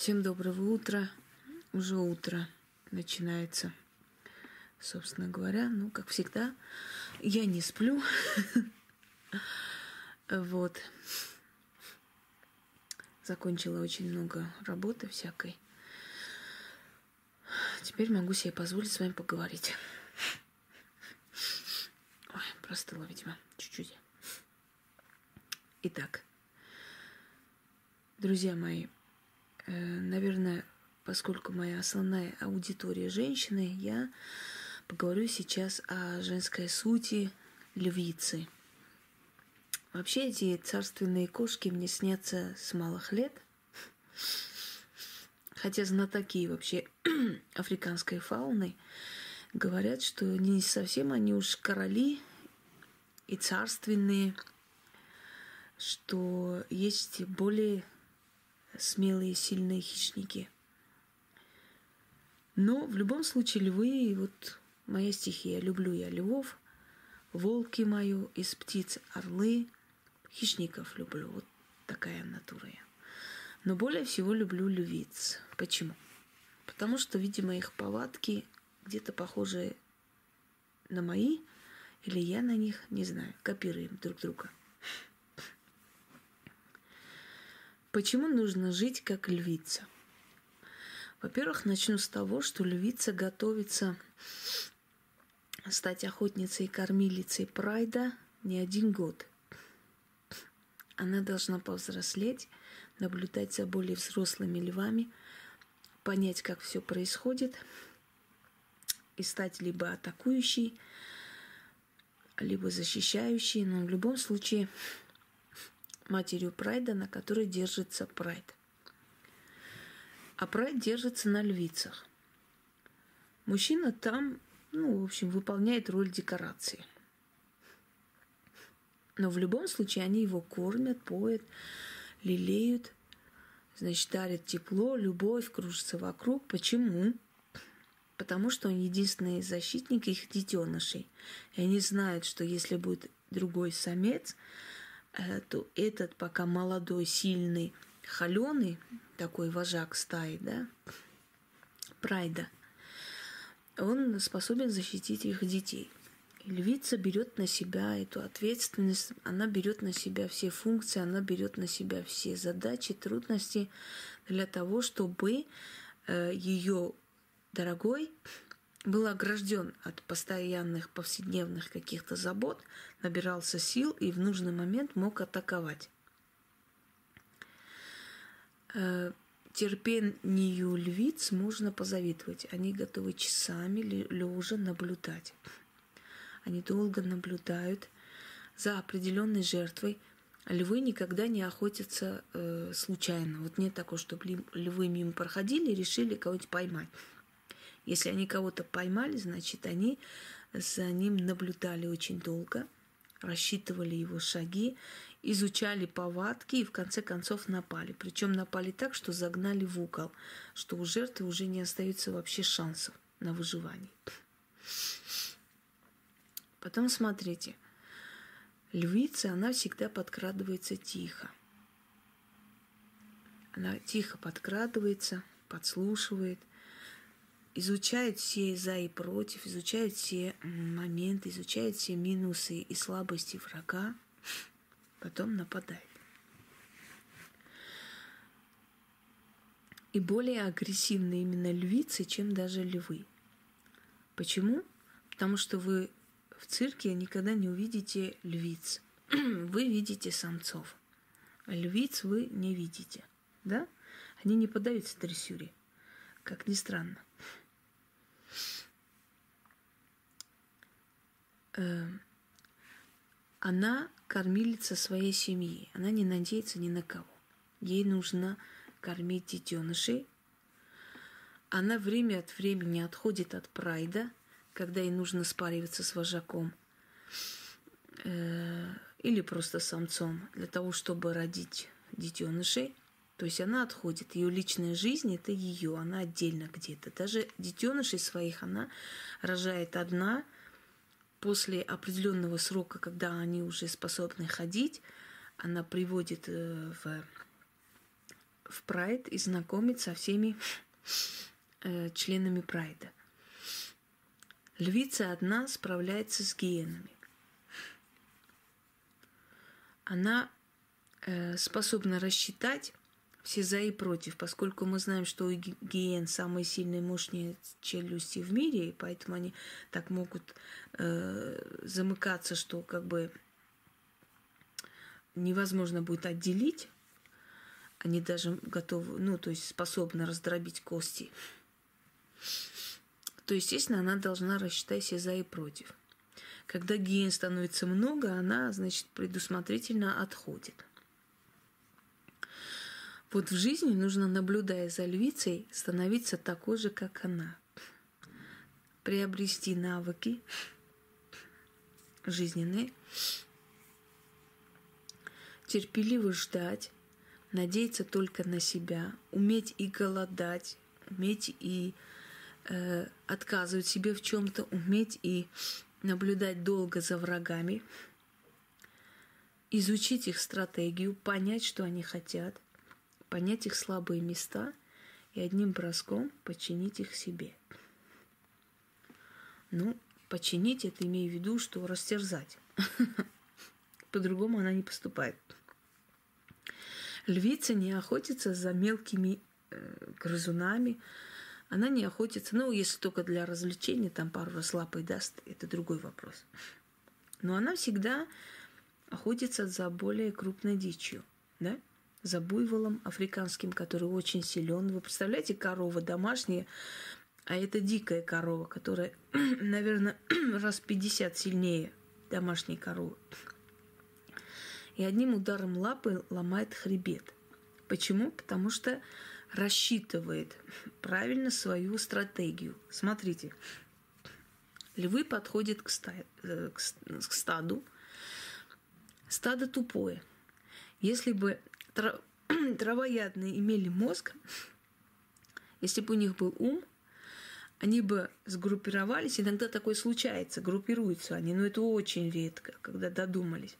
Всем доброго утра. Уже утро начинается. Собственно говоря, ну, как всегда, я не сплю. Вот. Закончила очень много работы всякой. Теперь могу себе позволить с вами поговорить. Ой, простыла, видимо, чуть-чуть. Итак, друзья мои, наверное, поскольку моя основная аудитория женщины, я поговорю сейчас о женской сути львицы. Вообще эти царственные кошки мне снятся с малых лет. Хотя знатоки вообще африканской фауны говорят, что не совсем они уж короли и царственные, что есть более смелые, сильные хищники. Но в любом случае львы, вот моя стихия, люблю я львов, волки мою, из птиц орлы, хищников люблю, вот такая натура я. Но более всего люблю львиц. Почему? Потому что, видимо, их повадки где-то похожи на мои, или я на них, не знаю, копируем друг друга – Почему нужно жить как львица? Во-первых, начну с того, что львица готовится стать охотницей и кормилицей прайда не один год. Она должна повзрослеть, наблюдать за более взрослыми львами, понять, как все происходит, и стать либо атакующей, либо защищающей, но в любом случае матерью прайда, на которой держится прайд. А прайд держится на львицах. Мужчина там, ну, в общем, выполняет роль декорации. Но в любом случае они его кормят, поят, лелеют, значит, дарят тепло, любовь, кружится вокруг. Почему? Потому что он единственный защитник их детенышей. И они знают, что если будет другой самец, то этот пока молодой, сильный, холеный, такой вожак стаи, да, прайда, он способен защитить их детей. львица берет на себя эту ответственность, она берет на себя все функции, она берет на себя все задачи, трудности для того, чтобы э, ее дорогой был огражден от постоянных повседневных каких-то забот, набирался сил и в нужный момент мог атаковать. Э, терпению львиц можно позавидовать. Они готовы часами лежа наблюдать. Они долго наблюдают за определенной жертвой. Львы никогда не охотятся э, случайно. Вот нет такого, чтобы львы мимо проходили и решили кого-нибудь поймать. Если они кого-то поймали, значит, они за ним наблюдали очень долго, рассчитывали его шаги, изучали повадки и в конце концов напали. Причем напали так, что загнали в угол, что у жертвы уже не остается вообще шансов на выживание. Потом смотрите. Львица, она всегда подкрадывается тихо. Она тихо подкрадывается, подслушивает, изучает все за и против, изучает все моменты, изучает все минусы и слабости врага, потом нападает. И более агрессивны именно львицы, чем даже львы. Почему? Потому что вы в цирке никогда не увидите львиц. Вы видите самцов. А львиц вы не видите. Да? Они не поддаются дрессюре. Как ни странно. Она кормилица своей семьи. Она не надеется ни на кого. Ей нужно кормить детенышей. Она время от времени отходит от прайда, когда ей нужно спариваться с вожаком э, или просто самцом для того, чтобы родить детенышей. То есть она отходит. Ее личная жизнь это ее, она отдельно где-то. Даже детенышей своих она рожает одна после определенного срока, когда они уже способны ходить, она приводит э, в, в прайд и знакомит со всеми э, членами прайда. Львица одна справляется с гиенами. Она э, способна рассчитать все за и против, поскольку мы знаем, что у гиен самые сильные мощные челюсти в мире, и поэтому они так могут э, замыкаться, что как бы невозможно будет отделить. Они даже готовы, ну, то есть способны раздробить кости то, естественно, она должна рассчитать все за и против. Когда гиен становится много, она, значит, предусмотрительно отходит. Вот в жизни нужно, наблюдая за львицей, становиться такой же, как она. Приобрести навыки жизненные, терпеливо ждать, надеяться только на себя, уметь и голодать, уметь и э, отказывать себе в чем-то, уметь и наблюдать долго за врагами, изучить их стратегию, понять, что они хотят, понять их слабые места и одним броском подчинить их себе. Ну, починить это имею в виду, что растерзать. По-другому она не поступает. Львица не охотится за мелкими э, грызунами, она не охотится, ну, если только для развлечения, там пару раз лапой даст, это другой вопрос. Но она всегда охотится за более крупной дичью, да? За буйволом африканским, который очень силен. Вы представляете, корова домашняя, а это дикая корова, которая, наверное, раз 50 сильнее домашней коровы. И одним ударом лапы ломает хребет. Почему? Потому что рассчитывает правильно свою стратегию. Смотрите, львы подходят к, ста, э, к стаду. Стадо тупое. Если бы травоядные имели мозг, если бы у них был ум, они бы сгруппировались. Иногда такое случается, группируются они, но это очень редко, когда додумались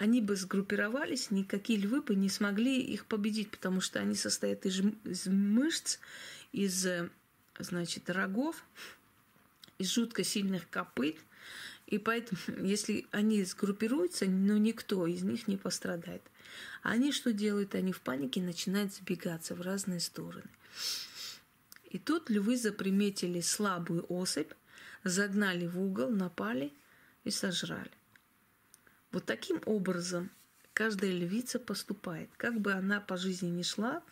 они бы сгруппировались, никакие львы бы не смогли их победить, потому что они состоят из, из мышц, из, значит, рогов, из жутко сильных копыт. И поэтому, если они сгруппируются, ну, никто из них не пострадает. Они что делают? Они в панике начинают сбегаться в разные стороны. И тут львы заприметили слабую особь, загнали в угол, напали и сожрали. Вот таким образом каждая львица поступает. Как бы она по жизни ни шла,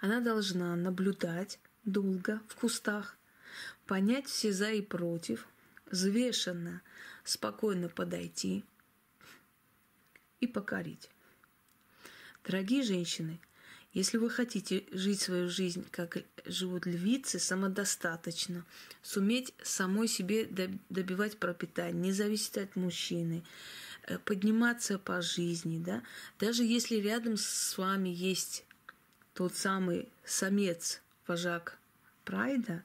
она должна наблюдать долго в кустах, понять все за и против, взвешенно, спокойно подойти и покорить. Дорогие женщины, если вы хотите жить свою жизнь, как живут львицы, самодостаточно, суметь самой себе добивать пропитание, не зависеть от мужчины, э, подниматься по жизни, да, даже если рядом с вами есть тот самый самец, вожак прайда,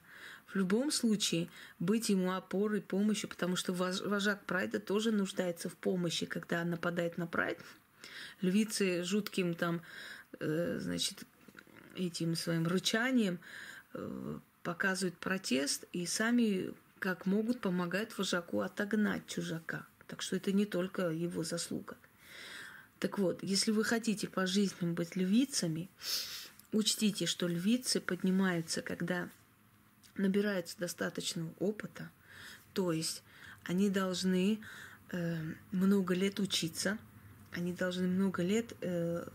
в любом случае быть ему опорой, помощью, потому что вожак прайда тоже нуждается в помощи, когда нападает на прайд. Львицы жутким там Э, значит, этим своим рычанием э, показывают протест и сами как могут помогают вожаку отогнать чужака. Так что это не только его заслуга. Так вот, если вы хотите по жизни быть львицами, учтите, что львицы поднимаются, когда набираются достаточного опыта, то есть они должны э, много лет учиться, они должны много лет э,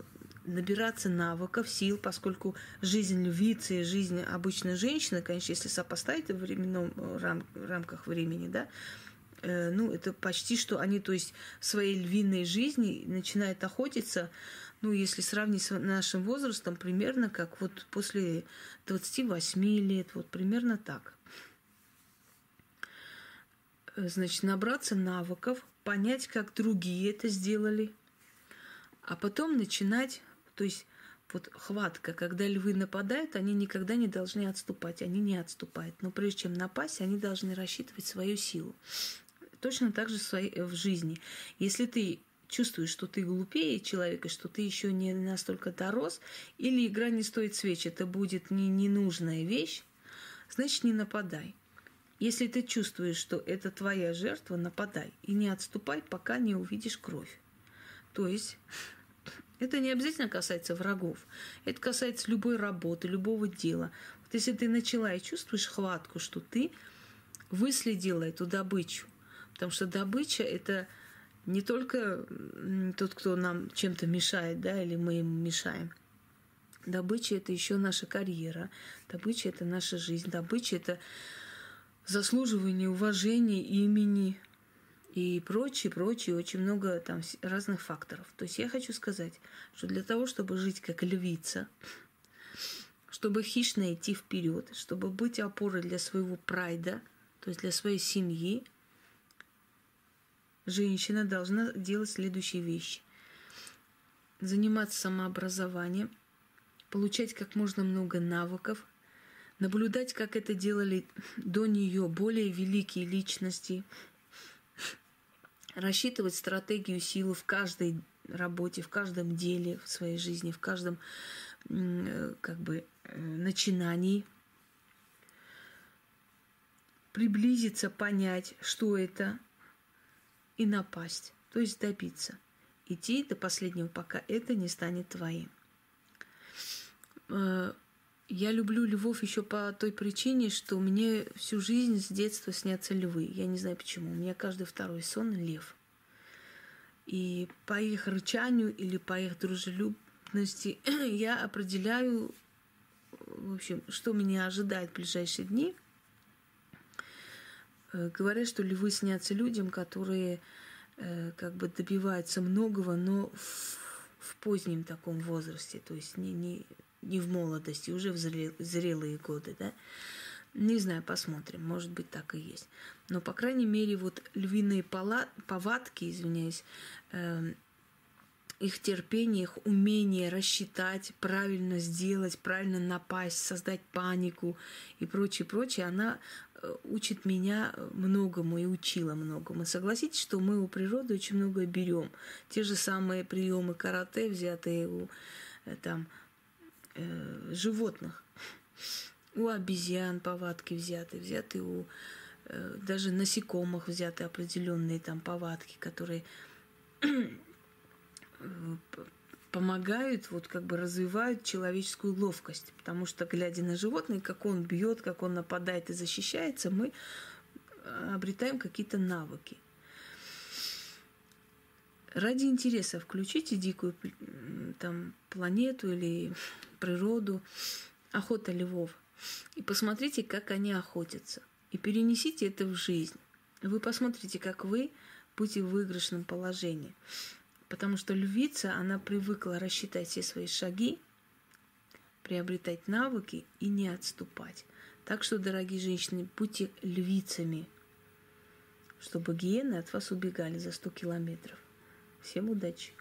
набираться навыков, сил, поскольку жизнь львицы и жизнь обычной женщины, конечно, если сопоставить в временном э, рам, рамках времени, да, э, ну, это почти что они, то есть, в своей львиной жизни начинают охотиться, ну, если сравнить с нашим возрастом, примерно как вот после 28 лет, вот примерно так. Э, значит, набраться навыков, понять, как другие это сделали, а потом начинать то есть вот хватка, когда львы нападают, они никогда не должны отступать, они не отступают. Но прежде чем напасть, они должны рассчитывать свою силу. Точно так же в, своей, в жизни. Если ты чувствуешь, что ты глупее человека, что ты еще не настолько дорос, или игра не стоит свеч, это будет не ненужная вещь, значит, не нападай. Если ты чувствуешь, что это твоя жертва, нападай и не отступай, пока не увидишь кровь. То есть это не обязательно касается врагов. Это касается любой работы, любого дела. Вот если ты начала и чувствуешь хватку, что ты выследила эту добычу, потому что добыча – это не только тот, кто нам чем-то мешает, да, или мы им мешаем. Добыча – это еще наша карьера, добыча – это наша жизнь, добыча – это заслуживание уважения имени и прочее, прочее, очень много там разных факторов. То есть я хочу сказать, что для того, чтобы жить как львица, чтобы хищно идти вперед, чтобы быть опорой для своего прайда, то есть для своей семьи, женщина должна делать следующие вещи. Заниматься самообразованием, получать как можно много навыков, наблюдать, как это делали до нее более великие личности, рассчитывать стратегию силы в каждой работе, в каждом деле в своей жизни, в каждом как бы э, начинании, приблизиться, понять, что это, и напасть, то есть добиться. Идти до последнего, пока это не станет твоим. Э, я люблю львов еще по той причине, что мне всю жизнь с детства снятся львы. Я не знаю почему. У меня каждый второй сон лев. И по их рычанию или по их дружелюбности я определяю, в общем, что меня ожидает в ближайшие дни. Э, говорят, что львы снятся людям, которые э, как бы добиваются многого, но в, в позднем таком возрасте, то есть не, не, не в молодости, уже в зрелые годы, да. Не знаю, посмотрим, может быть, так и есть. Но, по крайней мере, вот львиные повадки, извиняюсь, э, их терпение, их умение рассчитать, правильно сделать, правильно напасть, создать панику и прочее, прочее, она учит меня многому и учила многому. Согласитесь, что мы у природы очень многое берем. Те же самые приемы карате, взятые у э, там, э, животных. У обезьян повадки взяты, взяты у э, даже насекомых взяты определенные там повадки, которые помогают, вот как бы развивают человеческую ловкость. Потому что, глядя на животное, как он бьет, как он нападает и защищается, мы обретаем какие-то навыки. Ради интереса включите дикую там, планету или природу, охота львов, и посмотрите, как они охотятся. И перенесите это в жизнь. Вы посмотрите, как вы будете в выигрышном положении. Потому что львица, она привыкла рассчитать все свои шаги, приобретать навыки и не отступать. Так что, дорогие женщины, будьте львицами, чтобы гиены от вас убегали за 100 километров. Всем удачи!